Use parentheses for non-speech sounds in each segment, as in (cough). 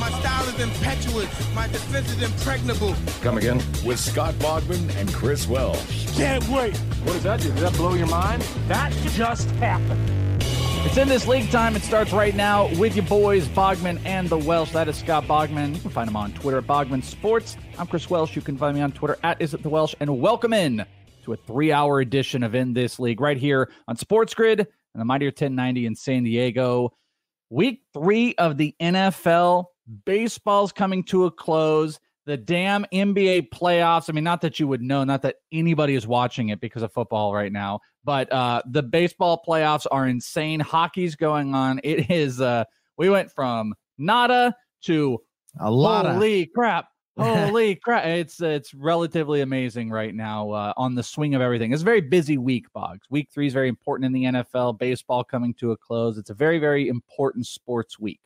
My style is impetuous. My defense is impregnable. Come again? With Scott Bogman and Chris Welsh. Can't wait. What does that do? Did that blow your mind? That just happened. It's in this league time. It starts right now with your boys, Bogman and the Welsh. That is Scott Bogman. You can find him on Twitter at Bogman Sports. I'm Chris Welsh. You can find me on Twitter at Is It The Welsh. And welcome in to a three hour edition of In This League right here on Sports Grid and the Mightier 1090 in San Diego. Week three of the NFL. Baseball's coming to a close. The damn NBA playoffs. I mean, not that you would know, not that anybody is watching it because of football right now, but uh, the baseball playoffs are insane. Hockey's going on. It is, uh, we went from nada to a lot holy of crap. (laughs) Holy crap! It's it's relatively amazing right now uh, on the swing of everything. It's a very busy week, Boggs. Week three is very important in the NFL. Baseball coming to a close. It's a very very important sports week.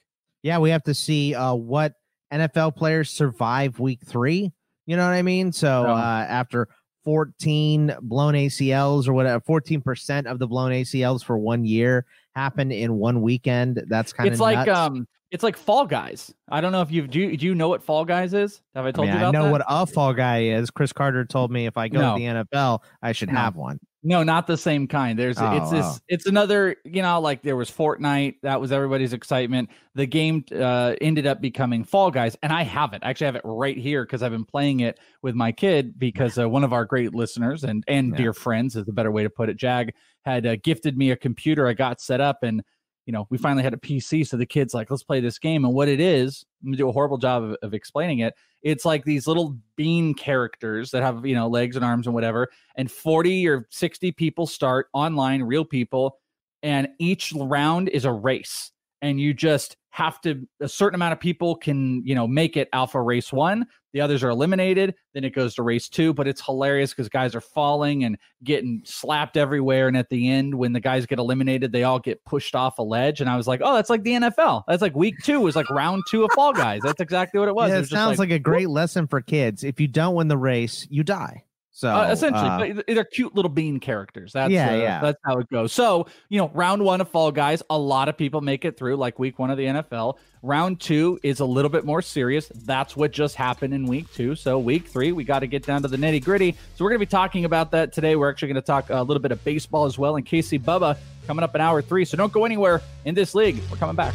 Yeah, we have to see uh, what NFL players survive week three. You know what I mean? So uh, after 14 blown ACLs or whatever, 14% of the blown ACLs for one year happened in one weekend. That's kind of It's like um, it's like Fall Guys. I don't know if you've do you, do you know what Fall Guys is? Have I I, told mean, you I know that? what a fall guy is. Cris Carter told me if I go No. to the NFL, I should No. have one. No, not the same kind. There's Oh, it's this oh. it's another, you know, like there was Fortnite, that was everybody's excitement. The game uh ended up becoming Fall Guys and I have it. I actually have it right here cuz I've been playing it with my kid because uh, one of our great listeners and and Yeah. dear friends is the better way to put it. Jag had uh, gifted me a computer. I got set up and you know, we finally mm-hmm. had a PC so the kids like, let's play this game and what it is, I'm to do a horrible job of, of explaining it. It's like these little bean characters that have, you know, legs and arms and whatever and 40 or 60 people start online, real people, and each round is a race. And you just have to, a certain amount of people can, you know, make it alpha race one. The others are eliminated. Then it goes to race two. But it's hilarious because guys are falling and getting slapped everywhere. And at the end, when the guys get eliminated, they all get pushed off a ledge. And I was like, oh, that's like the NFL. That's like week two was like round two of Fall Guys. That's exactly what it was. Yeah, It it sounds like, a great lesson for kids. If you don't win the race, you die. So uh, essentially, uh, but they're cute little bean characters. That's Yeah, uh, yeah. That's how it goes. So you know, round one of Fall Guys, a lot of people make it through, like week one of the NFL. Round two is a little bit more serious. That's what just happened in week two. So week three, we got to get down to the nitty gritty. So we're going to be talking about that today. We're actually going to talk a little bit of baseball as well. And Casey Bubba coming up in hour three. So don't go anywhere in this league. We're coming back.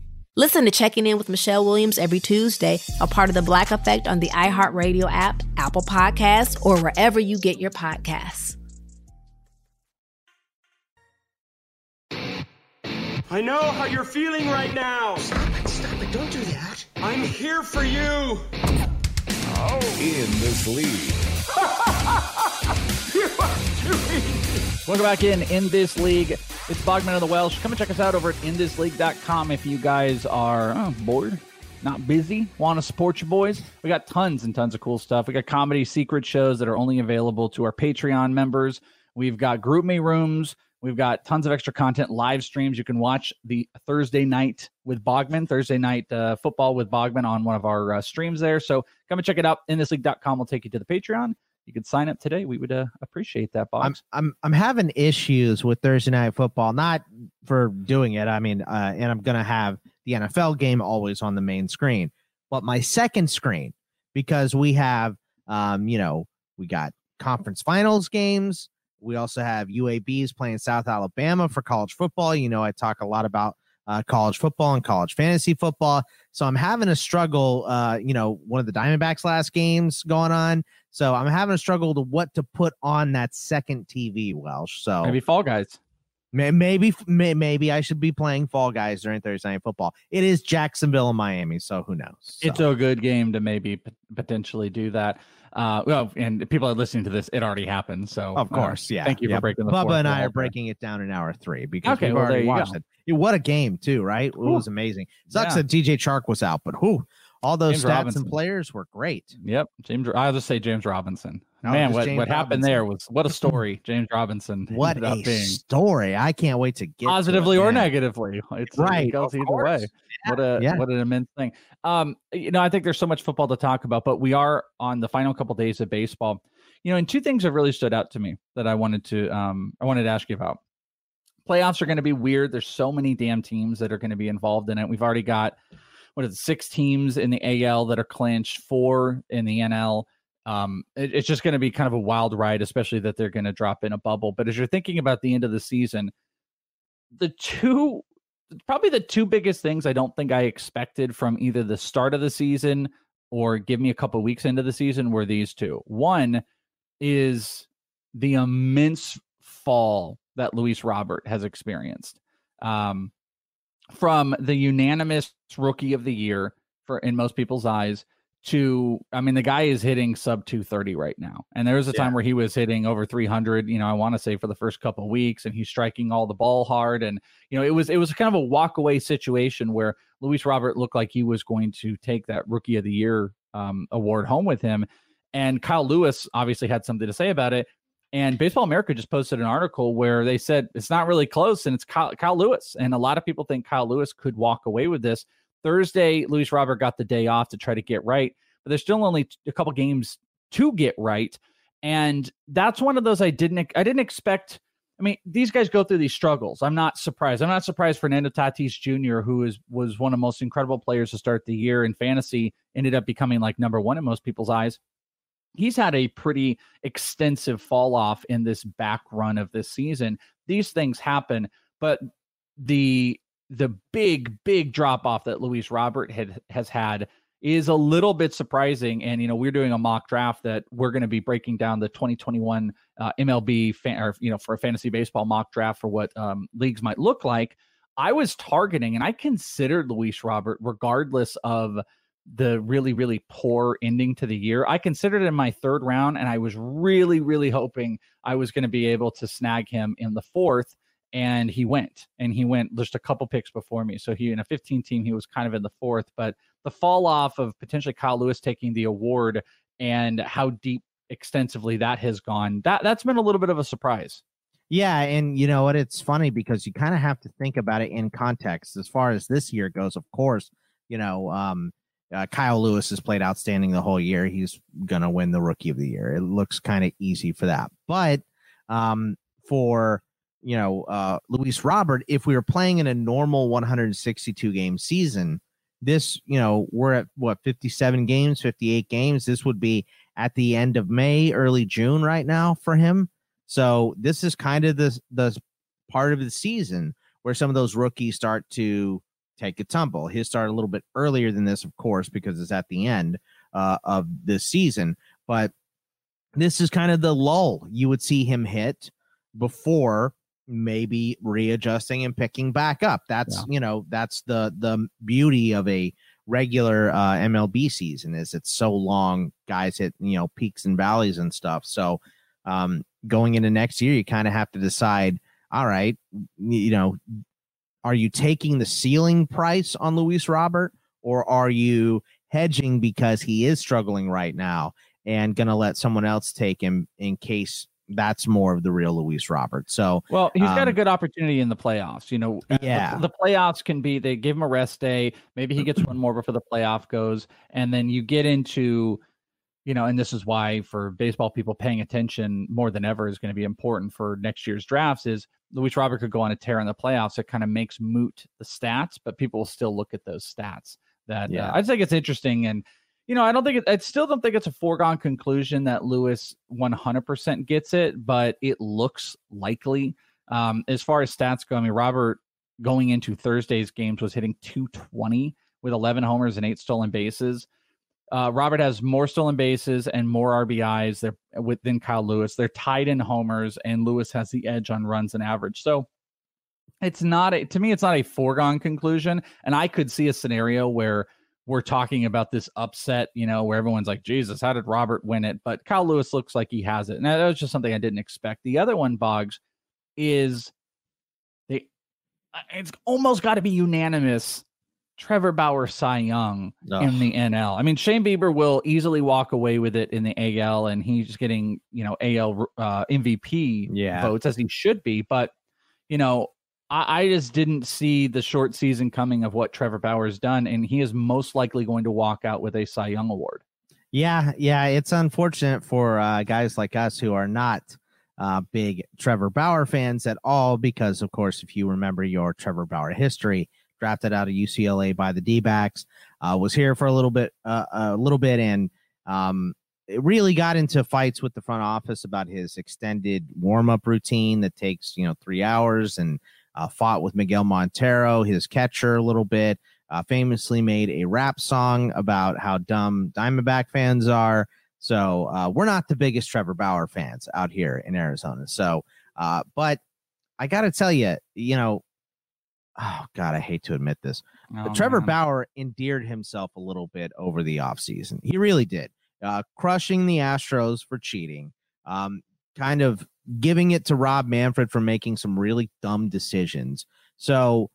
Listen to Checking In with Michelle Williams every Tuesday, a part of the Black Effect on the iHeartRadio app, Apple Podcasts, or wherever you get your podcasts. I know how you're feeling right now. Stop it, stop it. Don't do that. I'm here for you. Oh. In this league. you are too easy. Welcome back in in this league. It's Bogman of the Welsh. Come and check us out over at inthisleague.com if you guys are oh, bored, not busy, want to support your boys. We got tons and tons of cool stuff. We got comedy secret shows that are only available to our Patreon members. We've got GroupMe rooms. We've got tons of extra content, live streams. You can watch the Thursday night with Bogman, Thursday night uh, football with Bogman on one of our uh, streams there. So come and check it out. Inthisleague.com will take you to the Patreon. You can sign up today. We would uh, appreciate that, Bob. I'm, I'm I'm having issues with Thursday night football, not for doing it. I mean, uh, and I'm gonna have the NFL game always on the main screen, but my second screen because we have, um, you know, we got conference finals games we also have UABs playing South Alabama for college football. You know, I talk a lot about uh, college football and college fantasy football. So I'm having a struggle. Uh, you know, one of the Diamondbacks last games going on. So I'm having a struggle to what to put on that second TV. Welsh. So maybe Fall Guys. Maybe maybe I should be playing Fall Guys during Thursday Night Football. It is Jacksonville and Miami, so who knows? So. It's a good game to maybe p- potentially do that. Uh, well, and people are listening to this; it already happened. So, of uh, course, uh, yeah. Thank you yeah. for breaking the. Bubba and I are breaking it down in hour three because okay, we've well, already watched it. it. What a game, too! Right? It was amazing. Sucks yeah. that DJ Chark was out, but who? All those James stats Robinson. and players were great. Yep, James. I'll just say James Robinson. No, Man, what, what happened there was what a (laughs) story. James Robinson. (laughs) what a being. story! I can't wait to get positively to it, or negatively. It's right. It goes either course. way. Yeah. What a yeah. what an immense thing. Um, you know, I think there's so much football to talk about, but we are on the final couple days of baseball. You know, and two things have really stood out to me that I wanted to um I wanted to ask you about. Playoffs are going to be weird. There's so many damn teams that are going to be involved in it. We've already got what is it, six teams in the AL that are clinched, four in the NL. Um, it, it's just going to be kind of a wild ride, especially that they're going to drop in a bubble. But as you're thinking about the end of the season, the two, probably the two biggest things I don't think I expected from either the start of the season or give me a couple weeks into the season were these two. One is the immense fall that Luis Robert has experienced. Um, from the unanimous rookie of the year for in most people's eyes to I mean the guy is hitting sub 230 right now. And there was a time where he was hitting over 300, you know, I want to say for the first couple weeks and he's striking all the ball hard and you know, it was it was kind of a walk away situation where Luis Robert looked like he was going to take that rookie of the year um, award home with him and Kyle Lewis obviously had something to say about it. And Baseball America just posted an article where they said it's not really close and it's Kyle, Kyle, Lewis. And a lot of people think Kyle Lewis could walk away with this. Thursday, Luis Robert got the day off to try to get right, but there's still only a couple games to get right. And that's one of those I didn't I didn't expect. I mean, these guys go through these struggles. I'm not surprised. I'm not surprised Fernando Tatis Jr., who is was one of the most incredible players to start the year in fantasy, ended up becoming like number one in most people's eyes he's had a pretty extensive fall off in this back run of this season. These things happen, but the the big big drop off that Luis Robert had has had is a little bit surprising. And you know, we're doing a mock draft that we're going to be breaking down the 2021 uh, MLB fan, or you know for a fantasy baseball mock draft for what um, leagues might look like. I was targeting and I considered Luis Robert regardless of the really really poor ending to the year. I considered in my third round and i was really really hoping i was going to be able to snag him in the fourth and he went and he went just a couple picks before me. So he in a 15 team he was kind of in the fourth but the fall off of potentially kyle lewis taking the award and how deep extensively that has gone that that's been a little bit of a surprise. Yeah and you know what? It's funny because you kind of have to think about it in context. As far as this year goes of course you know um uh, Kyle Lewis has played outstanding the whole year. He's going to win the rookie of the year. It looks kind of easy for that. But um, for you know, uh, Luis Robert, if we were playing in a normal 162 game season, this, you know, we're at what 57 games, 58 games. This would be at the end of May, early June right now for him. So this is kind of the the part of the season where some of those rookies start to take a tumble. His started a little bit earlier than this, of course, because it's at the end uh, of this season. But this is kind of the lull you would see him hit before maybe readjusting and picking back up. That's yeah. you know that's the the beauty of a regular uh, MLB season is it's so long. Guys hit you know peaks and valleys and stuff. So um, going into next year, you kind of have to decide. All right, you know, are you taking the ceiling price on Luis Robert, or are you hedging because he is struggling right now and going to let someone else take him in case that's more of the real Luis Robert. So, well, he's um, got a um, good opportunity in the playoffs. You know, yeah, the, the, playoffs can be they give him a rest day. Maybe he gets one more before the playoff goes, and then you get into, you know, and this is why for baseball people paying attention more than ever is going to be important for next year's drafts. Is Luis Robert could go on a tear in the playoffs. It kind of makes moot the stats, but people will still look at those stats. That uh, yeah. uh, I think it's interesting and you know, I don't think it, I still don't think it's a foregone conclusion that Luis 100% gets it, but it looks likely. Um, as far as stats go, I mean, Robert going into Thursday's games was hitting 220 with 11 homers and eight stolen bases. Uh, Robert has more stolen bases and more RBIs there within Kyle Lewis. They're tied in homers, and Lewis has the edge on runs and average. So it's not a, to me, it's not a foregone conclusion. And I could see a scenario where we're talking about this upset, you know, where everyone's like, Jesus, how did Robert win it? But Kyle Lewis looks like he has it. And that was just something I didn't expect. The other one, Boggs, is they uh, it's almost got to be unanimous. Trevor Bauer Cy Young Ugh. in the NL. I mean, Shane Bieber will easily walk away with it in the AL, and he's getting, you know, AL uh, MVP yeah. votes as he should be. But, you know, I, I just didn't see the short season coming of what Trevor Bauer's done, and he is most likely going to walk out with a Cy Young award. Yeah, yeah, it's unfortunate for uh, guys like us who are not uh, big Trevor Bauer fans at all, because of course, if you remember your Trevor Bauer history, drafted out of UCLA by the D-backs, uh, was here for a little bit, uh, a little bit, and um, it really got into fights with the front office about his extended warm-up routine that takes you know three hours and uh, fought with Miguel Montero, his catcher, a little bit. Uh, famously made a rap song about how dumb Diamondback fans are. So uh, we're not the biggest Trevor Bauer fans out here in Arizona. So, uh, but I got to tell you, you know, oh God, I hate to admit this, oh, but Trevor man. Bauer endeared himself a little bit over the offseason. He really did. Uh, crushing the Astros for cheating, um, kind of giving it to Rob Manfred for making some really dumb decisions. So,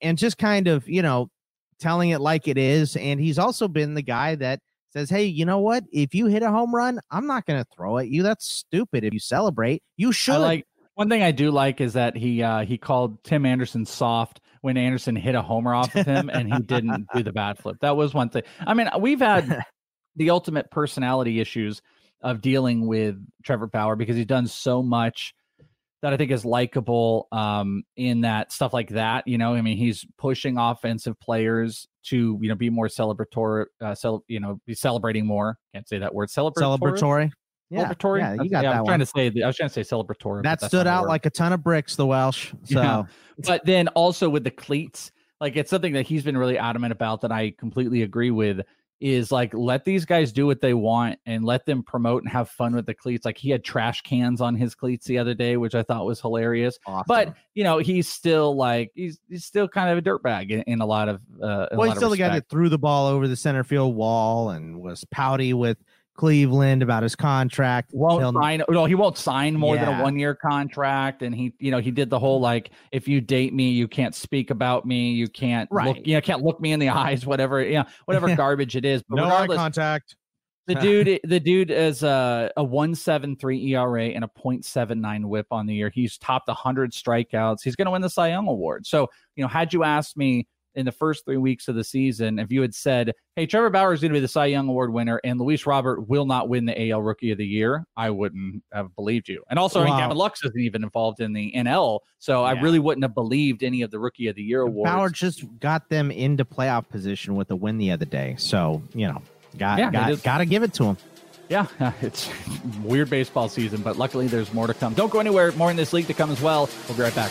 and just kind of, you know, telling it like it is. And he's also been the guy that says, Hey, you know what? If you hit a home run, I'm not going to throw at you. That's stupid. If you celebrate, you should. I like one thing I do like is that he uh he called Tim Anderson soft when Anderson hit a homer off of him and he didn't (laughs) do the bat flip. That was one thing. I mean, we've had (laughs) the ultimate personality issues of dealing with Trevor Bauer because he's done so much that I think is likable um, in that stuff like that. You know, I mean, he's pushing offensive players to you know be more celebratory, uh, cel- you know, be celebrating more. Can't say that word. Celebratory. Celebratory. Yeah, celebratory. Yeah, you got yeah, that. I'm one. trying to say. I was trying to say celebratory. That stood out like a ton of bricks. The Welsh. (laughs) So, yeah. but then also with the cleats, like it's something that he's been really adamant about that I completely agree with is like let these guys do what they want and let them promote and have fun with the cleats. Like he had trash cans on his cleats the other day, which I thought was hilarious. Awesome. But you know, he's still like he's he's still kind of a dirtbag in, in a lot of uh well, he's still the guy that threw the ball over the center field wall and was pouty with Cleveland about his contract. Won't He'll, sign. No, he won't sign more yeah. than a one year contract. And he, you know, he did the whole like, if you date me, you can't speak about me. You can't, right. look, you know, can't look me in the (laughs) eyes. Whatever, you know, whatever (laughs) garbage it is. But no eye contact. The (laughs) dude, the dude is a a one seven three ERA and a 0.79 WHIP on the year. He's topped hundred strikeouts. He's going to win the Cy Young award. So, you know, had you asked me in the first three weeks of the season, if you had said, "Hey, Trevor Bauer is going to be the Cy Young Award winner, and Luis Robert will not win the AL Rookie of the Year," I wouldn't have believed you. And also, I mean, Gavin Lux isn't even involved in the NL, so I really wouldn't have believed any of the Rookie of the Year awards. Bauer just got them into playoff position with a win the other day. So, you know, got Yeah, got, got to give it to him. Yeah, (laughs) it's weird baseball season, but luckily there's more to come. Don't go anywhere. More in this league to come as well. We'll be right back.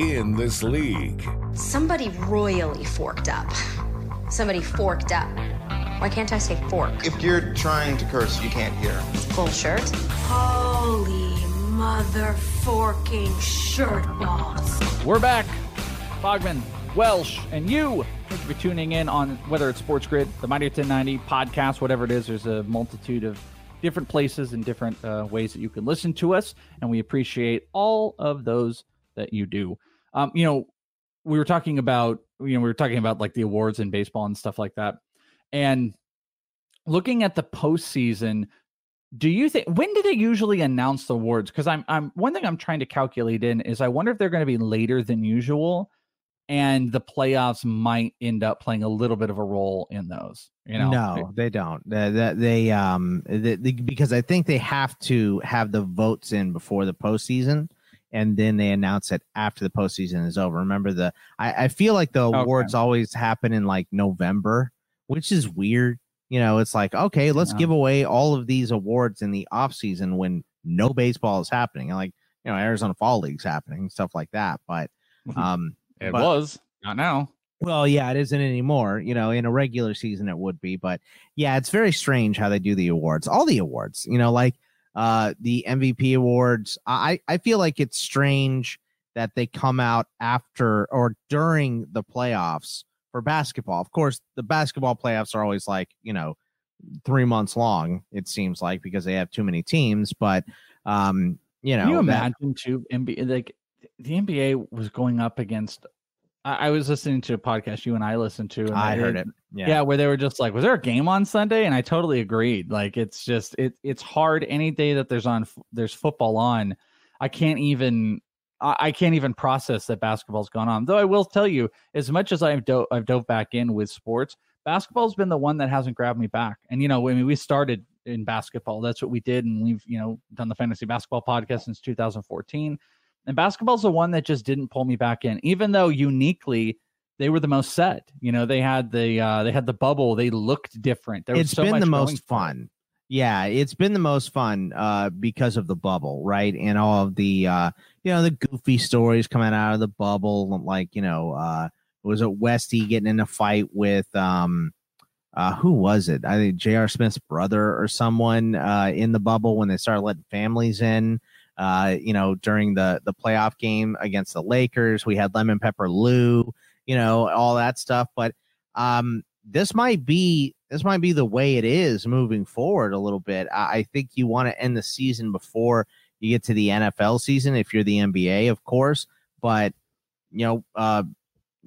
In this league, Somebody royally forked up. Somebody forked up. Why can't I say fork? If you're trying to curse, you can't hear. Full shirt. Holy mother forking shirt balls. We're back. Bogman, Welsh, and you. Thank you for tuning in on whether it's Sports Grid, the Mighty 1090 podcast, whatever it is. There's a multitude of different places and different uh, ways that you can listen to us, and we appreciate all of those that you do. Um, you know, we were talking about you know we were talking about like the awards in baseball and stuff like that, and looking at the postseason. Do you think when do they usually announce the awards? Because I'm I'm one thing I'm trying to calculate in is I wonder if they're going to be later than usual, and the playoffs might end up playing a little bit of a role in those. You know, no, they don't. They, they, they um, they, they- because I think they have to have the votes in before the postseason, and then they announce it after the postseason is over. Remember the? I, I feel like the Okay. awards always happen in like November, which is weird. You know, it's like okay, let's Yeah. give away all of these awards in the off season when no baseball is happening. Like you know, Arizona Fall League's happening, stuff like that. But (laughs) um, it but- was not now. well, yeah, it isn't anymore. You know, in a regular season, it would be, but yeah, it's very strange how they do the awards. All the awards, you know, like uh the MVP awards. I I feel like it's strange that they come out after or during the playoffs for basketball. Of course, the basketball playoffs are always like you know three months long. It seems like because they have too many teams, but um, you know, Can you that- imagine too? NBA like the NBA was going up against. I, I was listening to a podcast you and I listened to. And I they- heard it. Yeah. Yeah. where they were just like, "Was there a game on Sunday?" And I totally agreed. Like, it's just it it's hard any day that there's on there's football on. I can't even I, I can't even process that basketball's gone on. Though I will tell you, as much as I've dove I've dove back in with sports, basketball's been the one that hasn't grabbed me back. And you know, I mean, we started in basketball. That's what we did, and we've you know done the fantasy basketball podcast since 2014. And basketball's the one that just didn't pull me back in, even though uniquely they were the most set. You know, they had the uh they had the bubble. They looked different. There was it's so been the most fun. Yeah, it's been the most fun uh because of the bubble, right? And all of the uh you know the goofy stories coming out of the bubble, like you know, uh was it Westy getting in a fight with um uh who was it? I think J.R. Smith's brother or someone uh in the bubble when they started letting families in. Uh, you know, during the the playoff game against the Lakers, we had Lemon Pepper Lou, you know, all that stuff. But um this might be this might be the way it is moving forward a little bit. I, I think you want to end the season before you get to the NFL season if you're the NBA, of course. But you know, uh,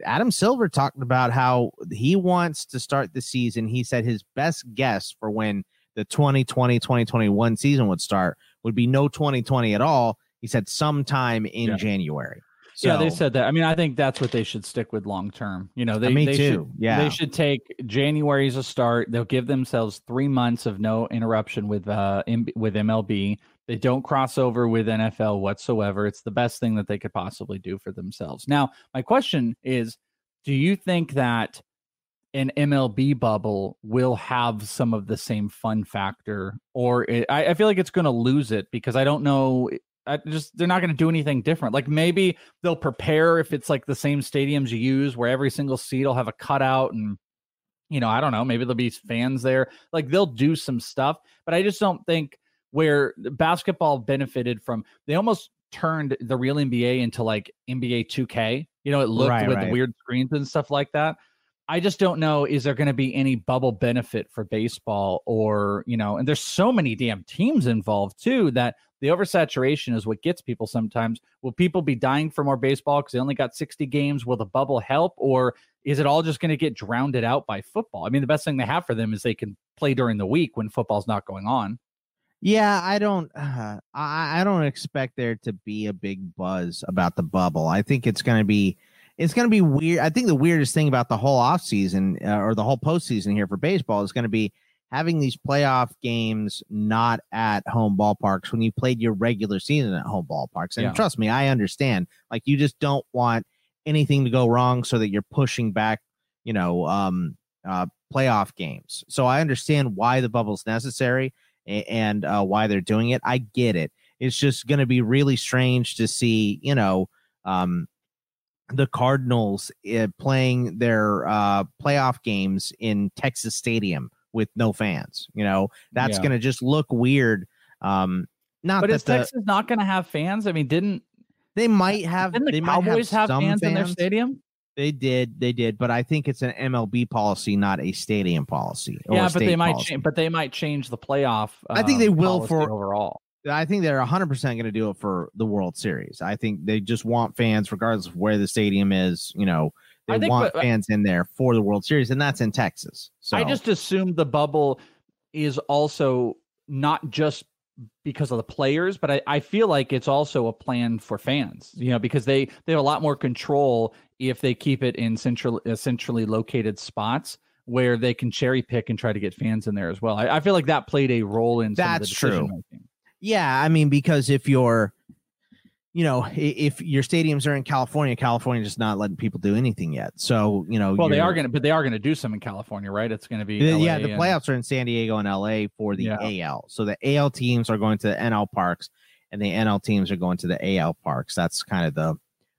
Adam Silver talked about how he wants to start the season. He said his best guess for when the 2020 2021 season would start would be no 2020 at all. He said sometime in yeah. January. So, yeah, they said that. I mean, I think that's what they should stick with long term. You know, they, me they too. Should, yeah, they should take January as a start. They'll give themselves three months of no interruption with uh M- with MLB. They don't cross over with NFL whatsoever. It's the best thing that they could possibly do for themselves. Now, my question is, do you think that an MLB bubble will have some of the same fun factor, or it, I, I feel like it's going to lose it because I don't know I just they're not going to do anything different. Like maybe they'll prepare if it's like the same stadiums you use where every single seat will have a cutout and you know, I don't know, maybe there'll be fans there. Like they'll do some stuff, but I just don't think where basketball benefited from they almost turned the real NBA into like NBA 2K. You know, it looked right, with right. weird screens and stuff like that. I just don't know is there going to be any bubble benefit for baseball or, you know, and there's so many damn teams involved too that the oversaturation is what gets people sometimes. Will people be dying for more baseball because they only got 60 games? Will the bubble help? Or is it all just going to get drowned out by football? I mean, the best thing they have for them is they can play during the week when football's not going on. Yeah, I don't uh, (sighs) I, I don't expect there to be a big buzz about the bubble. I think it's going to be it's going to be weird. I think the weirdest thing about the whole offseason uh, or the whole postseason here for baseball is going to be having these playoff games not at home ballparks when you played your regular season at home ballparks. And yeah. trust me, I understand. Like you just don't want anything to go wrong so that you're pushing back, you know, um, uh, playoff games. So I understand why the bubble's necessary and uh, why they're doing it. I get it. It's just going to be really strange to see, you know, um, the Cardinals uh, playing their uh, playoff games in Texas Stadium with no fans. You know, that's yeah. going to just look weird. Um, not but is the, Texas not going to have fans? I mean, didn't they might have? Didn't the they Cowboys have, have fans, fans in their stadium? They did, they did, but I think it's an MLB policy, not a stadium policy. Yeah, but they might change. But they might change the playoff. Uh, I think they will for overall. I think they're 100 percent going to do it for the World Series. I think they just want fans, regardless of where the stadium is. You know, they think, want but, fans in there for the World Series, and that's in Texas. So I just assumed the bubble is also not just because of the players, but I, I feel like it's also a plan for fans, you know, because they, they have a lot more control if they keep it in central, uh, centrally located spots where they can cherry pick and try to get fans in there as well. I, I feel like that played a role in that's true. Making. Yeah, I mean, because if you're you know, if your stadiums are in California, California just not letting people do anything yet. So, you know, well, they are going to, but they are going to do some in California, right? It's going to be, the, yeah, the and, playoffs are in San Diego and LA for the yeah. AL. So the AL teams are going to the NL parks and the NL teams are going to the AL parks. That's kind of the,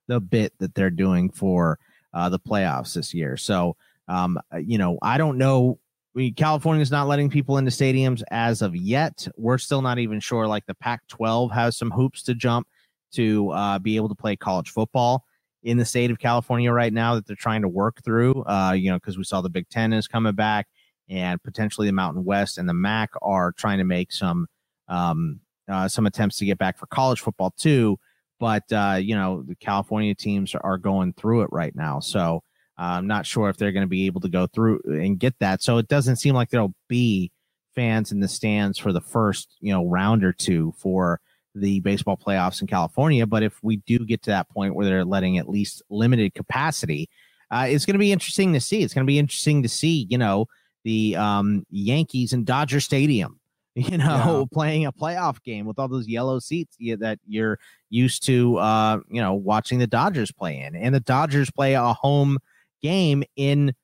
the bit that they're doing for uh, the playoffs this year. So, um, uh, you know, I don't know. I mean, California's not letting people into stadiums as of yet. We're still not even sure. Like the Pac 12 has some hoops to jump to uh, be able to play college football in the state of California right now that they're trying to work through. Uh, you know, because we saw the Big Ten is coming back, and potentially the Mountain West and the MAC are trying to make some um, uh, some attempts to get back for college football too. But uh, you know, the California teams are going through it right now, so I'm not sure if they're going to be able to go through and get that. So it doesn't seem like there'll be fans in the stands for the first you know round or two for the baseball playoffs in California. But if we do get to that point where they're letting at least limited capacity, uh, it's going to be interesting to see. It's going to be interesting to see, you know, the um, Yankees and Dodger Stadium, (laughs) you know, yeah. playing a playoff game with all those yellow seats that you're used to, uh, you know, watching the Dodgers play in. And the Dodgers play a home game in,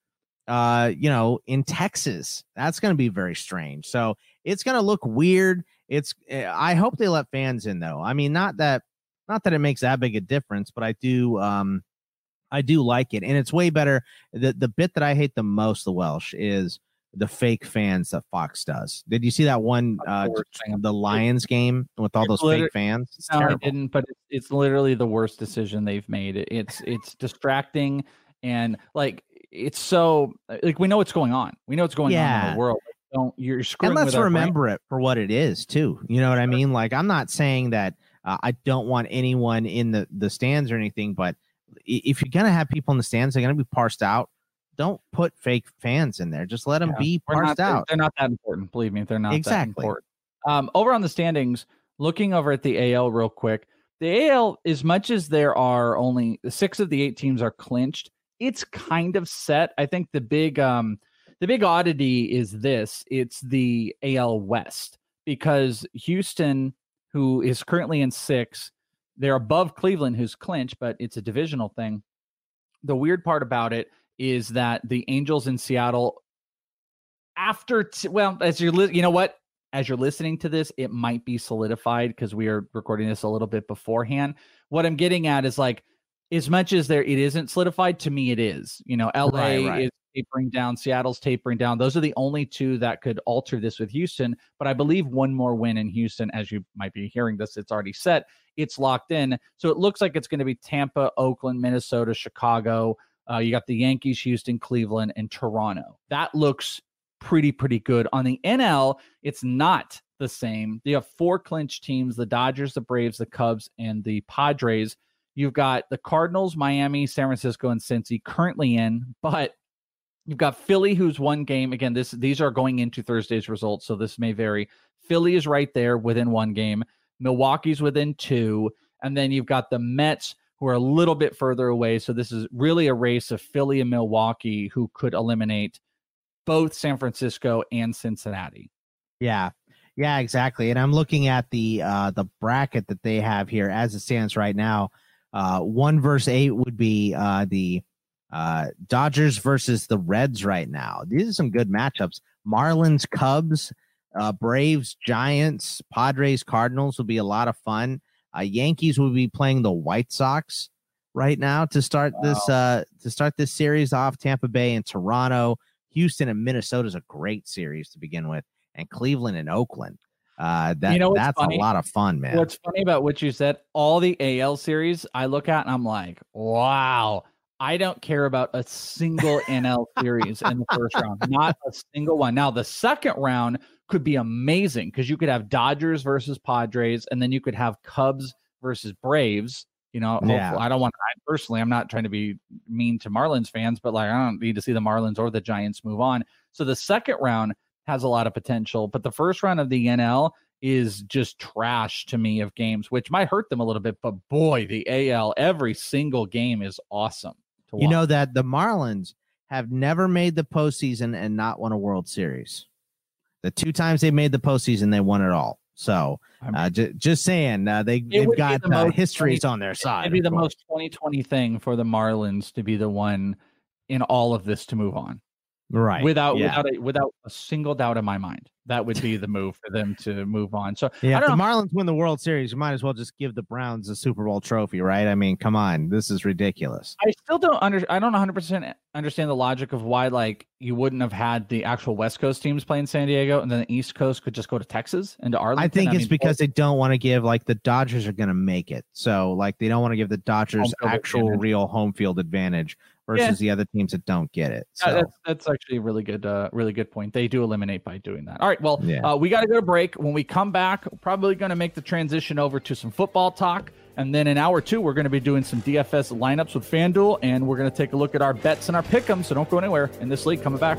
uh, you know, in Texas. That's going to be very strange. So it's going to look weird it's eh, I hope they let fans in though. I mean, not that not that it makes that big a difference, but I do um I do like it. And it's way better. The the bit that I hate the most, the Welsh, is the fake fans that Fox does. Did you see that one uh the Lions game with all those fake fans? It's no, terrible. I didn't, but it's, it's literally the worst decision they've made. It's it's distracting and like it's so like we know what's going on. We know what's going yeah. on in the world don't you're screwing. And let's remember brain. it for what it is too. You know what I mean? Like I'm not saying that uh, I don't want anyone in the the stands or anything, but if you're gonna have people in the stands, they're gonna be parsed out. Don't put fake fans in there. Just let them Yeah. be They're parsed not, out. They're, they're not that important. Believe me, they're not that Exactly. important. Um, over on the standings, looking over at the AL real quick, the AL, as much as there are only six of the eight teams are clinched, it's kind of set. I think the big um the big oddity is this it's the AL West because Houston, who is currently in six, they're above Cleveland, who's clinched, but it's a divisional thing. The weird part about it is that the Angels in Seattle after t- well as you're li- you know what as you're listening to this it might be solidified because we are recording this a little bit beforehand what i'm getting at is like as much as there it isn't solidified to me it is you know la Right, right. is tapering down seattle's tapering down. Those are the only two that could alter this with houston but i believe one more win in houston as you might be hearing this it's already set it's locked in. So it looks like it's going to be tampa oakland minnesota chicago uh, you got the yankees houston cleveland and toronto. That looks pretty pretty good. On the nl it's not the same. You have four clinch teams the dodgers the braves the cubs and the padres you've got the cardinals miami san francisco and cincy currently in but You've got Philly, who's one game. Again, this these are going into Thursday's results, so this may vary. Philly is right there within one game. Milwaukee's within two, and then you've got the Mets, who are a little bit further away. So this is really a race of Philly and Milwaukee, who could eliminate both San Francisco and Cincinnati. Yeah. Yeah, exactly. And I'm looking at the uh the bracket that they have here as it stands right now. Uh one verse eight would be uh the uh Dodgers versus the Reds right now. These are some good matchups. Marlins, Cubs, uh Braves, Giants, Padres, Cardinals will be a lot of fun. Uh Yankees will be playing the White Sox right now to start this uh to start this series off. Tampa Bay and Toronto, Houston and Minnesota is a great series to begin with and Cleveland and Oakland. Uh, that You know that's funny? a lot of fun, man. What's funny about what you said, all the AL series I look at and I'm like, wow, I don't care about a single (laughs) NL series in the first round. Not a single one. Now, the second round could be amazing because you could have Dodgers versus Padres, and then you could have Cubs versus Braves. You know, Yeah. I don't want I personally, I'm not trying to be mean to Marlins fans, but like I don't need to see the Marlins or the Giants move on. So the second round has a lot of potential, but the first round of the NL is just trash to me of games, which might hurt them a little bit. But boy, the AL, every single game is awesome. You know that the Marlins have never made the postseason and not won a World Series. The two times they made the postseason, they won it all. So, uh, j- just saying, uh, they, they've got the uh, histories 20 on their side. It'd be the course. most 2020 thing for the Marlins to be the one in all of this to move on. Right Without yeah. without a, without a single doubt in my mind. That would be the move for them to move on. So Yeah, the don't know. Marlins win the World Series, you might as well just give the Browns a Super Bowl trophy, right? I mean, come on, this is ridiculous. I still don't under I don't 100% understand the logic of why like you wouldn't have had the actual West Coast teams play in San Diego and then the East Coast could just go to Texas and to Arlington. I think it's mean, because they don't want to give like the Dodgers are going to make it, so like they don't want to give the Dodgers actual advantage. real home field advantage versus Yeah. the other teams that don't get it. So that's that's actually a really good uh really good point. They do eliminate by doing that. All right, well, Yeah. uh, we got to go to break. When we come back, we're probably going to make the transition over to some football talk. And then in hour two, we're going to be doing some DFS lineups with FanDuel, and we're going to take a look at our bets and our pick'em. So don't go anywhere in this league. Coming back.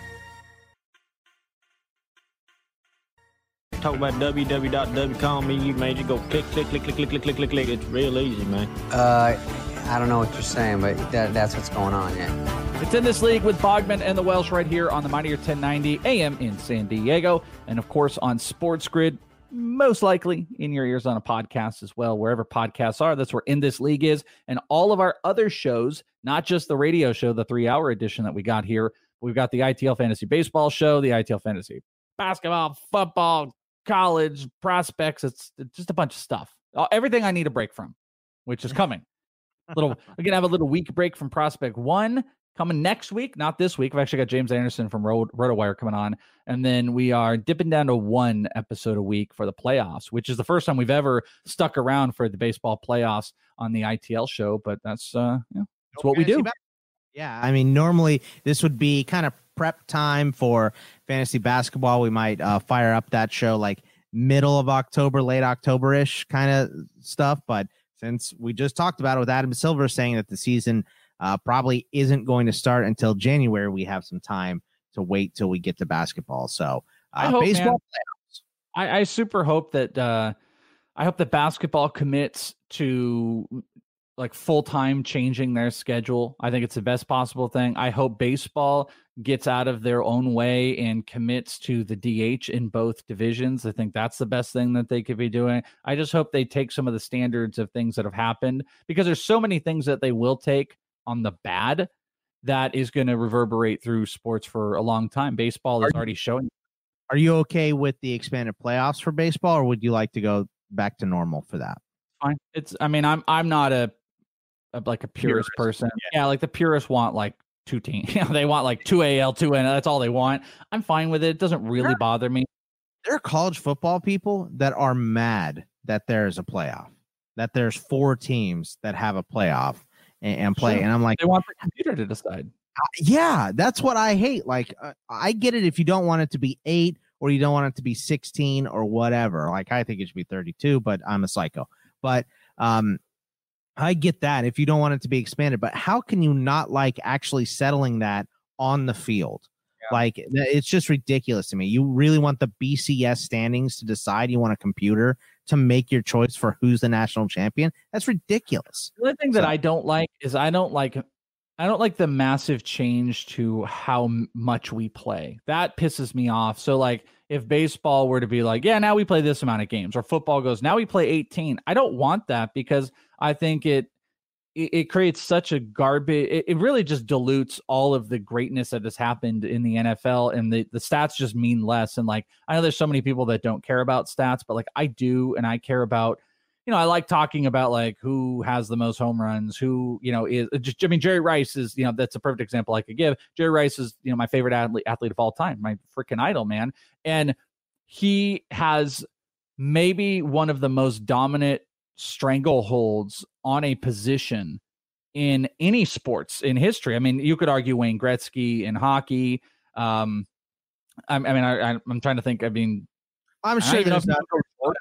Talk about www.w.com and you man, you go click, click, click, click, click, click, click, click, click. It's real easy, man. Uh, I don't know what you're saying, but that, that's what's going on, yeah. It's in this league with Bogman and the Welsh right here on the Mightier 1090 AM in San Diego. And of course on Sports Grid, most likely in your ears on a podcast as well, wherever podcasts are. That's where In This League is. And all of our other shows, not just the radio show, the three hour edition that we got here. We've got the ITL Fantasy Baseball show, the ITL Fantasy Basketball, football, college, prospects. It's it's just a bunch of stuff. Uh, Everything I need a break from, which is (laughs) coming. little (laughs) we're gonna have a little week break from prospect one coming next week, not this week. I've actually got James Anderson from Road RotoWire coming on, and then we are dipping down to one episode a week for the playoffs, which is the first time we've ever stuck around for the baseball playoffs on the ITL show. But that's uh, yeah, that's what we do. Yeah, I mean, normally this would be kind of prep time for fantasy basketball. We might uh, fire up that show like middle of October, late October ish kind of stuff. But since we just talked about it with Adam Silver saying that the season uh, probably isn't going to start until January, we have some time to wait till we get to basketball. So, uh, hope, baseball. I, I super hope that uh, I hope that basketball commits to like full time changing their schedule. I think it's the best possible thing. I hope baseball gets out of their own way and commits to the DH in both divisions. I think that's the best thing that they could be doing. I just hope they take some of the standards of things that have happened because there's so many things that they will take on the bad that is going to reverberate through sports for a long time. Baseball is already showing. Are you okay with the expanded playoffs for baseball, or would you like to go back to normal for that? Fine. It's. I mean, I'm. I'm not a, a like a purist, purist person. Yeah. yeah. like the purists want like two teams. (laughs) You know, they want like two AL, two and That's all they want. I'm fine with it. It doesn't really there, bother me. There are college football people that are mad that there's a playoff, that there's four teams that have a playoff and, and play. Sure. And I'm like, they want the computer to decide. Yeah, that's what I hate. Like, uh, I get it if you don't want it to be eight or you don't want it to be 16 or whatever. Like, I think it should be 32, but I'm a psycho. But um, I get that if you don't want it to be expanded, but how can you not like actually settling that on the field? Yeah. Like eh, it's just ridiculous to me. You really want the BCS standings to decide you want a computer to make your choice for who's the national champion? That's ridiculous. The other thing so, that I don't like is I don't like I don't like the massive change to how much we play. That pisses me off. So like if baseball were to be like, yeah, now we play this amount of games, or football goes, now we play 18. I don't want that because I think it it, creates such a garbage. It, it, really just dilutes all of the greatness that has happened in the NFL, and the the stats just mean less. And like, I know there's so many people that don't care about stats, but like I do, and I care about. You know, I like talking about like who has the most home runs, who you know is. Just, I mean, Jerry Rice is you know that's a perfect example I could give. Jerry Rice is you know my favorite athlete athlete of all time, my freaking idol, man, and he has maybe one of the most dominant strangleholds on a position in any sports in history. I mean, you could argue Wayne Gretzky in hockey. Um, I, I mean, I, am trying to think. I mean, I'm sure there's not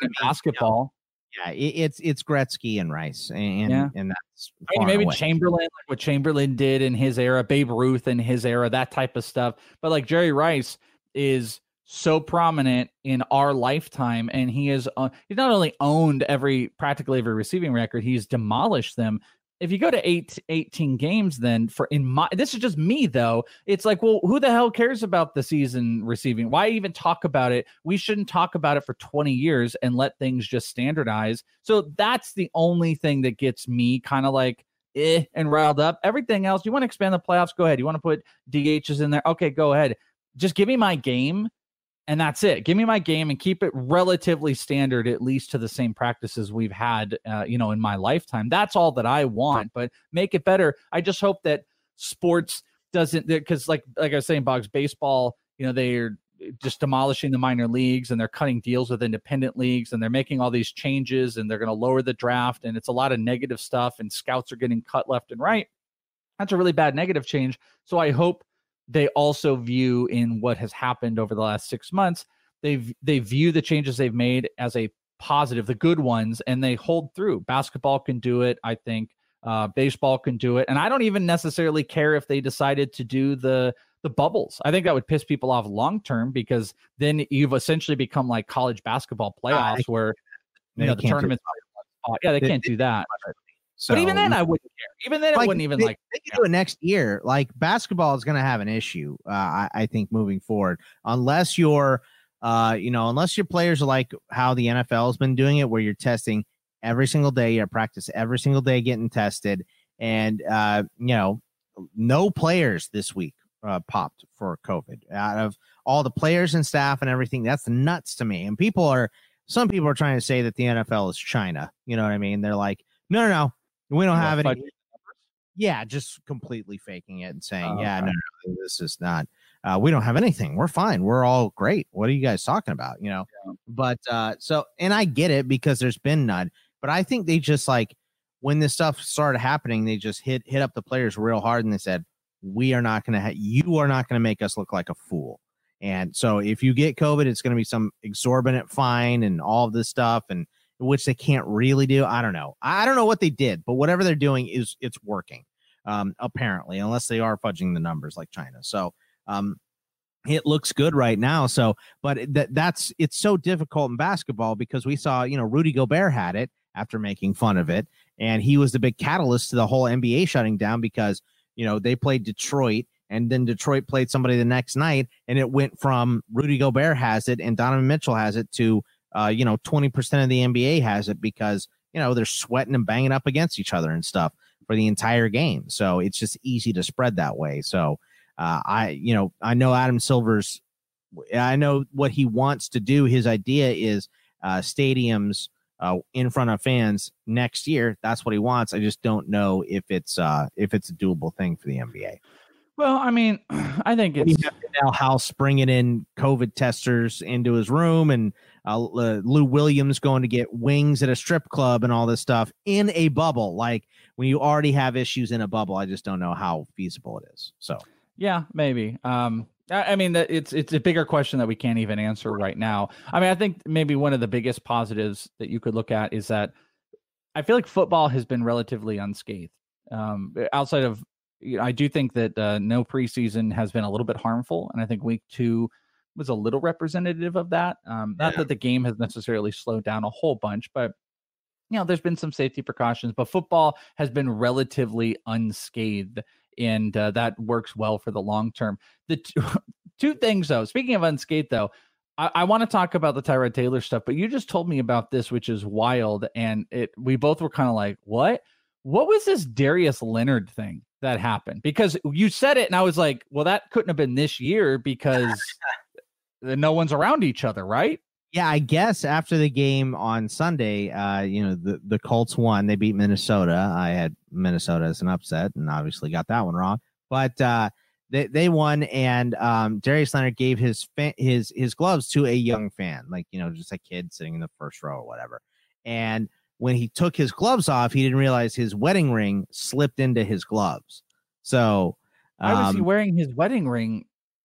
in basketball. Yeah, it, it's it's Gretzky and Rice, and yeah. and that's I mean, maybe away. Chamberlain, like what Chamberlain did in his era, Babe Ruth in his era, that type of stuff. But like Jerry Rice is so prominent in our lifetime and he has uh, he's not only owned every practically every receiving record he's demolished them. If you go to eight, 18 games then for in my this is just me though it's like well who the hell cares about the season receiving? Why even talk about it? We shouldn't talk about it for 20 years and let things just standardize. So that's the only thing that gets me kind of like eh and riled up. Everything else you want to expand the playoffs? Go ahead. You want to put dhs in there? Okay go ahead. Just give me my game and that's it. Give me my game and keep it relatively standard, at least to the same practices we've had, uh, you know, in my lifetime. That's all that I want, but make it better. I just hope that sports doesn't, because like like I was saying, Boggs, baseball, you know, they're just demolishing the minor leagues and they're cutting deals with independent leagues and they're making all these changes and they're going to lower the draft and it's a lot of negative stuff and scouts are getting cut left and right. That's a really bad negative change. So I hope they also view in what has happened over the last six months they they view the changes they've made as a positive the good ones and they hold through. Basketball can do it i think uh, baseball can do it and i don't even necessarily care if they decided to do the the bubbles. I think that would piss people off long term because then you've essentially become like college basketball playoffs where you know the tournaments yeah they can't do that so, but even then, I wouldn't care. Even then, like, I wouldn't even they, like. They can do it next year. Like basketball is going to have an issue. Uh, I, I, think moving forward, unless you're, uh, you know, unless your players are like how the NFL has been doing it, where you're testing every single day, you practice every single day getting tested, and uh, you know, no players this week uh, popped for COVID out of all the players and staff and everything. That's nuts to me. And people are, some people are trying to say that the NFL is China. You know what I mean? They're like, no, no, no we don't have any. Yeah, just completely faking it and saying, Oh, "Yeah, okay. no, no, this is not. Uh, we don't have anything. We're fine. We're all great. What are you guys talking about? You know." But uh, so, and I get it because there's been none. But I think they just like when this stuff started happening, they just hit hit up the players real hard and they said, "We are not going to. Ha- you are not going to make us look like a fool." And so, if you get COVID, it's going to be some exorbitant fine and all of this stuff, and which they can't really do. I don't know. I don't know what they did, but whatever they're doing is it's working. Um, apparently, unless they are fudging the numbers like China. So, um, it looks good right now. So, but that that's it's so difficult in basketball because we saw, you know, Rudy Gobert had it after making fun of it, and he was the big catalyst to the whole NBA shutting down because you know they played Detroit. And then Detroit played somebody the next night, and it went from Rudy Gobert has it and Donovan Mitchell has it to, uh, you know, 20% of the NBA has it because, you know, they're sweating and banging up against each other and stuff for the entire game. So it's just easy to spread that way. So uh, I, you know, I know Adam Silver's, I know what he wants to do. His idea is uh, stadiums uh, in front of fans next year. That's what he wants. I just don't know if it's uh, if it's a doable thing for the NBA. Well, I mean, (clears throat) I think it's Danuel House bringing in COVID testers into his room, and uh, Lou Williams going to get wings at a strip club and all this stuff in a bubble. Like when you already have issues in a bubble, I just don't know how feasible it is. So Yeah, maybe. Um, I, I mean, it's it's a bigger question that we can't even answer right now. I mean, I think maybe one of the biggest positives that you could look at is that I feel like football has been relatively unscathed. Um, outside of, you know, I do think that uh, no preseason has been a little bit harmful, and I think week two was a little representative of that. Um, not that the game has necessarily slowed down a whole bunch, but you know, there's been some safety precautions, but football has been relatively unscathed, and uh, that works well for the long term. The two, (laughs) two things, though, speaking of unscathed, though, I, I want to talk about the Tyrod Taylor stuff, but you just told me about this, which is wild, and it we both were kind of like, what? What was this Darius Leonard thing that happened? Because you said it, and I was like, well, that couldn't have been this year because no one's around each other, right? Yeah, I guess after the game on Sunday, uh, you know, the, the Colts won. They beat Minnesota. I had Minnesota as an upset and obviously got that one wrong. But uh they, they won and um Darius Leonard gave his fa- his his gloves to a young fan, like you know, just a kid sitting in the first row or whatever. And when he took his gloves off, he didn't realize his wedding ring slipped into his gloves. So Why was he um, wearing his wedding ring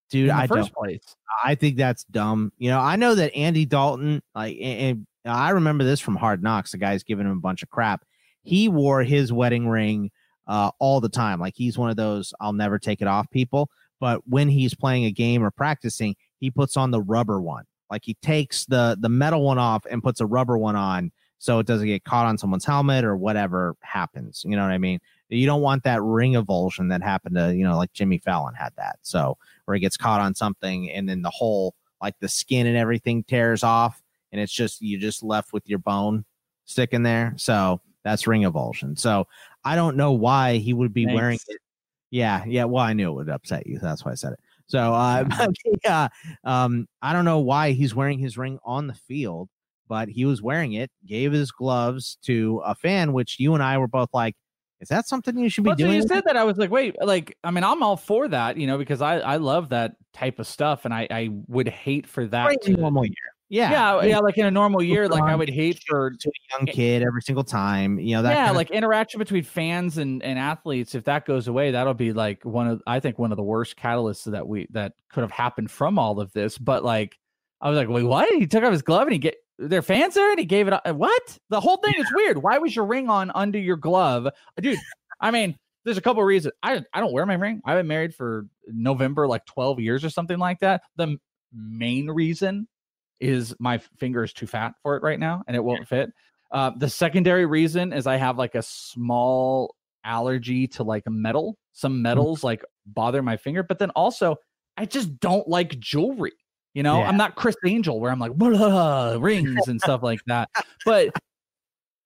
dude, I first don't, place? I think that's dumb. You know, I know that Andy Dalton, like, and, and I remember this from Hard Knocks. The guy's giving him a bunch of crap. He wore his wedding ring uh, all the time. Like, he's one of those I'll never take it off people. But when he's playing a game or practicing, he puts on the rubber one. Like, he takes the the metal one off and puts a rubber one on so it doesn't get caught on someone's helmet or whatever happens. You know what I mean? You don't want that ring avulsion that happened to, you know, like Jimmy Fallon had that. So where he gets caught on something and then the whole like the skin and everything tears off and it's just you're just left with your bone sticking there. So that's ring avulsion. So I don't know why he would be wearing it. Yeah, yeah. Well, I knew it would upset you. That's why I said it. So uh (laughs) yeah, um, I don't know why he's wearing his ring on the field, but he was wearing it, gave his gloves to a fan, which you and I were both like, is that something you should be Well, so doing? you said that I was like, wait, like, I mean, I'm all for that, you know, because I I love that type of stuff, and I I would hate for that Right in to a normal year. Yeah. yeah, uh, yeah, like in a normal year, like I would hate for to a young kid every single time. You know that. yeah, kind of like interaction between fans and and athletes. If that goes away, that'll be like one of I think one of the worst catalysts that we that could have happened from all of this. But like, I was like, wait, what? He took off his glove and he get their fans there and he gave it. up. What? The whole thing is weird. Why was your ring on under your glove, dude? I mean, there's a couple of reasons. I I don't wear my ring. I've been married for November like 12 years or something like that. The main reason is my finger is too fat for it right now and it won't fit. Uh, the secondary reason is I have like a small allergy to like metal. Some metals like bother my finger, but then also I just don't like jewelry. You know, Yeah. I'm not Criss Angel where I'm like rings and stuff like that. But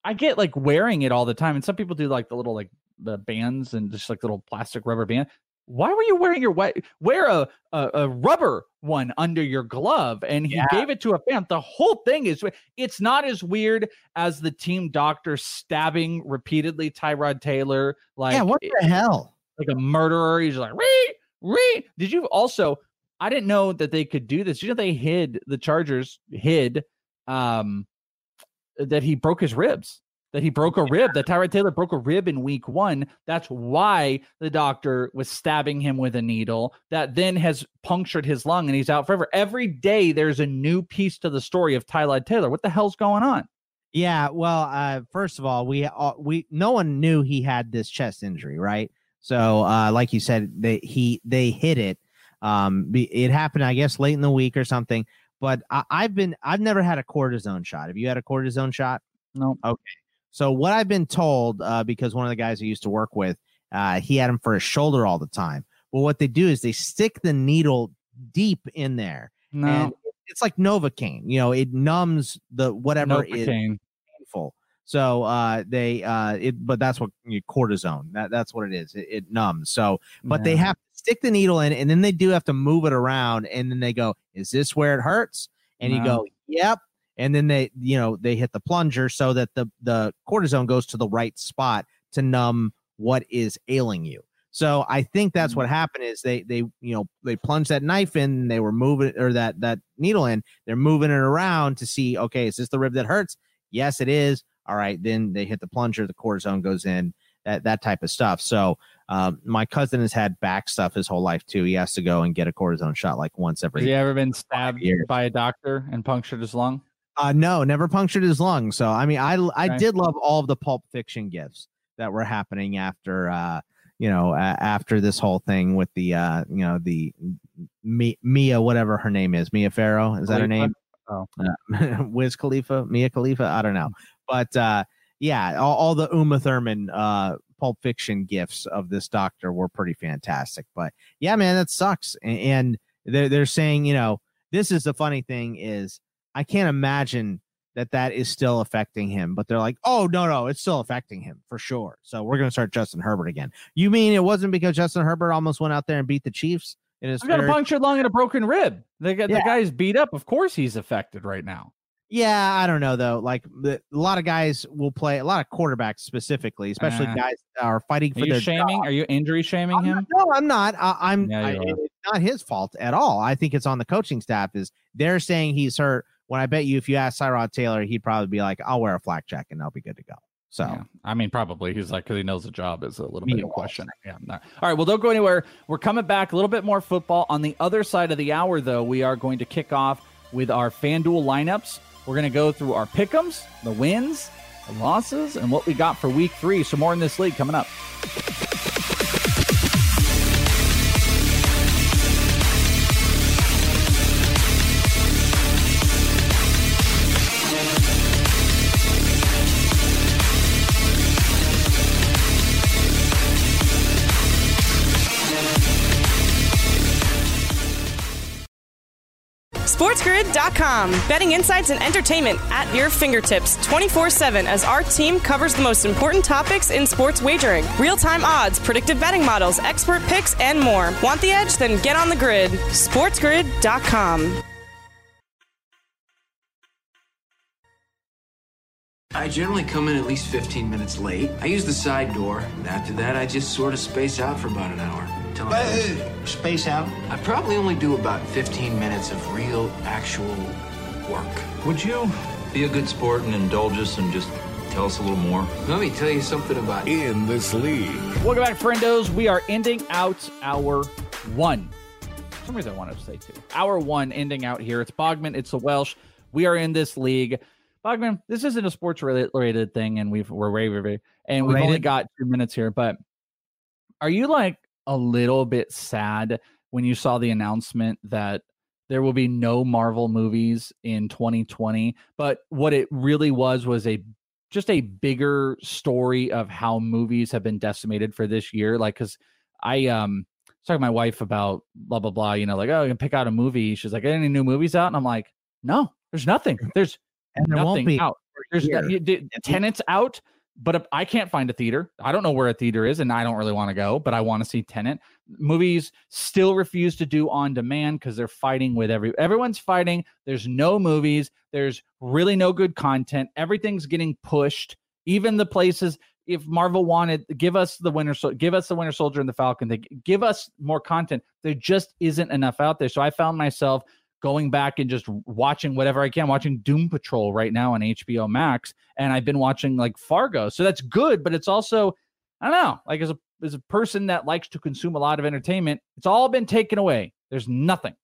I get like wearing it all the time, and some people do like the little like the bands and just like little plastic rubber band. why were you wearing your white wear a, a, a rubber one under your glove and he Yeah. gave it to a fan the whole thing is it's not as weird as the team doctor stabbing repeatedly tyrod taylor like yeah, what the hell? like a murderer he's like re re did you also i didn't know that they could do this. You know they hid the chargers hid um that he broke his ribs that he broke a rib that tyrod taylor broke a rib in week one. That's why the doctor was stabbing him with a needle that then has punctured his lung and he's out forever. Every day there's a new piece to the story of tyrod taylor. What the hell's going on? Yeah, well, uh, first of all, we uh, we no one knew he had this chest injury, right? So, uh, like you said, they he they hit it. Um, be, it happened, I guess, late in the week or something. But I, I've been I've never had a cortisone shot. Have you had a cortisone shot? no Okay. So what I've been told, uh, because one of the guys I used to work with, uh, he had him for his shoulder all the time. Well, what they do is they stick the needle deep in there, no and it's like Novocaine. You know, it numbs the whatever is Novocaine. So uh, they uh, it, but that's what you cortisone. That that's what it is. It, it numbs. So, but they have to stick the needle in, and then they do have to move it around, and then they go, "Is this where it hurts?" And you go, "Yep." And then they, you know, they hit the plunger so that the the cortisone goes to the right spot to numb what is ailing you. So I think that's what happened is they they you know they plunged that knife in and they were moving or that that needle in they're moving it around to see okay is this the rib that hurts yes it is all right then they hit the plunger the cortisone goes in that that type of stuff so um, my cousin has had back stuff his whole life too he has to go and get a cortisone shot like once every has he ever been stabbed years. by a doctor and punctured his lung uh, no, never punctured his lung. So I mean, I I Okay. did love all of the Pulp Fiction gifts that were happening after uh, you know uh, after this whole thing with the uh, you know the Mi- Mia whatever her name is Mia Farrow is that her name? Oh. Uh, (laughs) Wiz Khalifa, Mia Khalifa, I don't know, but uh, yeah, all, all the Uma Thurman uh, Pulp Fiction gifts of this doctor were pretty fantastic. But yeah, man, that sucks. A- And they're they're saying, you know, this is the funny thing is I can't imagine that that is still affecting him. But they're like, oh no, no, it's still affecting him for sure. So we're gonna start Justin Herbert again. You mean it wasn't because Justin Herbert almost went out there and beat the Chiefs in his I've got a punctured lung and a broken rib. The, guy- the Yeah. guy's beat up. Of course, he's affected right now. Yeah, I don't know though. Like the, a lot of guys will play, a lot of quarterbacks specifically, especially Uh, guys that are fighting for Are you their shaming? job. Are you injury shaming him? No, I'm not. I, I'm. Yeah, it's not his fault at all. I think it's on the coaching staff. Is they're saying he's hurt. When I bet you, if you ask Tyrod Taylor, he'd probably be like, "I'll wear a flak jacket and I'll be good to go." So Yeah. I mean, probably he's like because he knows the job is a little bit of a question. Yeah. All right. Well, don't go anywhere. We're coming back a little bit more football on the other side of the hour, though. We are going to kick off with our FanDuel lineups. We're going to go through our pick'ems, the wins, the losses, and what we got for Week Three. So more in this league coming up. SportsGrid.com. Betting insights and entertainment at your fingertips 24 7 as our team covers the most important topics in sports wagering real time odds, predictive betting models, expert picks, and more. Want the edge? Then get on the grid. SportsGrid.com. I generally come in at least 15 minutes late. I use the side door. and After that, I just sort of space out for about an hour. Till I'm. Space out? I probably only do about 15 minutes of real, actual work. Would you be a good sport and indulge us and just tell us a little more? Let me tell you something about In this league. Welcome back, friendos. We are ending out our one. For some reason I wanted to say two. Our one ending out here. It's Bogman. It's the Welsh. We are in this league. Bogman, this isn't a sports related related thing, and we've we're way, way, way and we've only got two minutes here. But are you like a little bit sad when you saw the announcement that there will be no Marvel movies in 2020? But what it really was was a just a bigger story of how movies have been decimated for this year. Like, cause I um was talking to my wife about blah blah blah, you know, like, oh, I can pick out a movie. She's like, any new movies out? And I'm like, no, there's nothing. There's and there nothing won't be out. There's no, Tenet's out. But I can't find a theater. I don't know where a theater is, and I don't really want to go, but I want to see Tenet. Movies still refuse to do on demand because they're fighting with every everyone's fighting. There's no movies. There's really no good content. Everything's getting pushed. Even the places. If Marvel wanted, give us the Winter, give us the Winter Soldier and the Falcon. They give us more content. There just isn't enough out there. So I found myself going back and just watching whatever I can. Watching Doom Patrol right now on HBO Max, and I've been watching like Fargo. So that's good, but it's also I don't know, like as a as a person that likes to consume a lot of entertainment, it's all been taken away. There's nothing.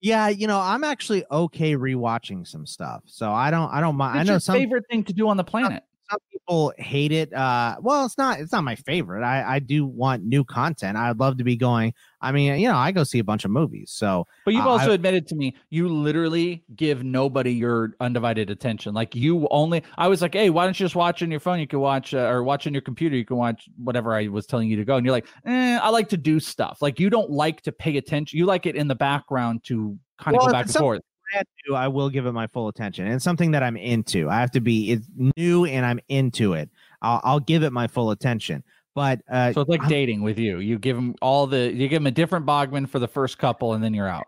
Yeah, you know, I'm actually okay rewatching some stuff. So I don't I don't mind. I know your some favorite thing to do on the planet some people hate it. Uh, well, it's not. It's not my favorite. I I do want new content. I'd love to be going. I mean, you know, I go see a bunch of movies. So, but you've uh, also I, admitted to me you literally give nobody your undivided attention. Like you only. I was like, hey, why don't you just watch on your phone? You can watch uh, or watch on your computer. You can watch whatever I was telling you to go. And you're like, eh, I like to do stuff. Like you don't like to pay attention. You like it in the background to kind of go back and forth new, I will give it my full attention. And something that I'm into. I have to be it's new and I'm into it. I'll, I'll give it my full attention. But uh, so it's like I'm, dating with you. You give them all the you give them a different Bogman for the first couple, and then you're out.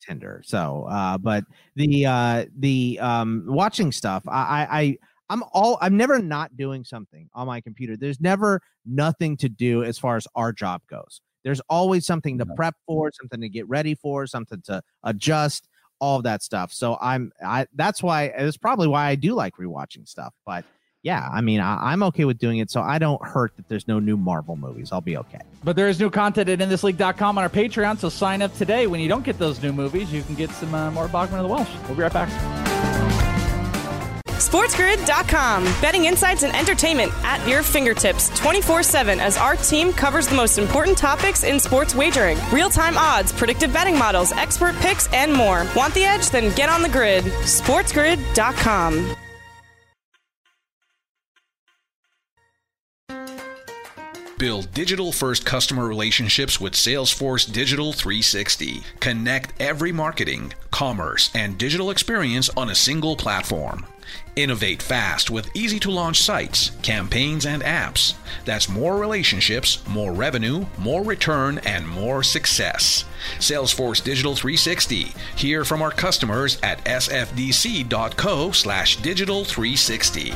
Tinder. So, uh, but the uh, the um, watching stuff, I, I I'm all I'm never not doing something on my computer. There's never nothing to do as far as our job goes. There's always something to prep for, something to get ready for, something to adjust all of that stuff. So I'm I that's why it's probably why I do like rewatching stuff. But yeah, I mean I, am okay with doing it, so I don't hurt that there's no new Marvel movies. I'll be okay. But there is new content at inthisleague.com on our Patreon, so sign up today. When you don't get those new movies, you can get some uh, more Bogman of the Welsh. We'll be right back. SportsGrid.com. Betting insights and entertainment at your fingertips 24 7 as our team covers the most important topics in sports wagering real time odds, predictive betting models, expert picks, and more. Want the edge? Then get on the grid. SportsGrid.com. Build digital first customer relationships with Salesforce Digital 360. Connect every marketing, commerce, and digital experience on a single platform. Innovate fast with easy to launch sites, campaigns, and apps. That's more relationships, more revenue, more return, and more success. Salesforce Digital 360. Hear from our customers at sfdc.co slash digital 360.